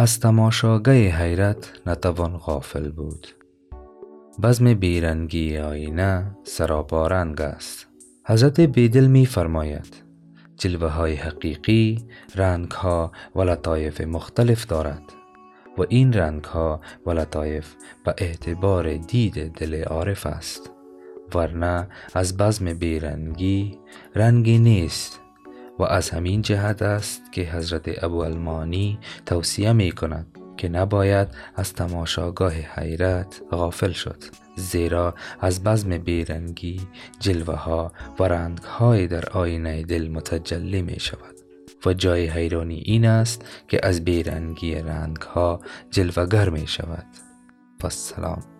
از تماشاگه حیرت نتوان غافل بود. بزم بیرنگی آینه سرابارنگ است. حضرت بیدل می فرماید جلوه های حقیقی رنگ ها و لطایف مختلف دارد و این رنگ ها و لطایف به اعتبار دید دل عارف است ورنه از بزم بیرنگی رنگی نیست. و از همین جهت است که حضرت ابو المانی توصیه می کند که نباید از تماشاگاه حیرت غافل شد زیرا از بزم بیرنگی جلوه ها و رنگ های در آینه دل متجلی می شود. و جای حیرانی این است که از بیرنگی رنگ ها جلوگر می شود. و سلام.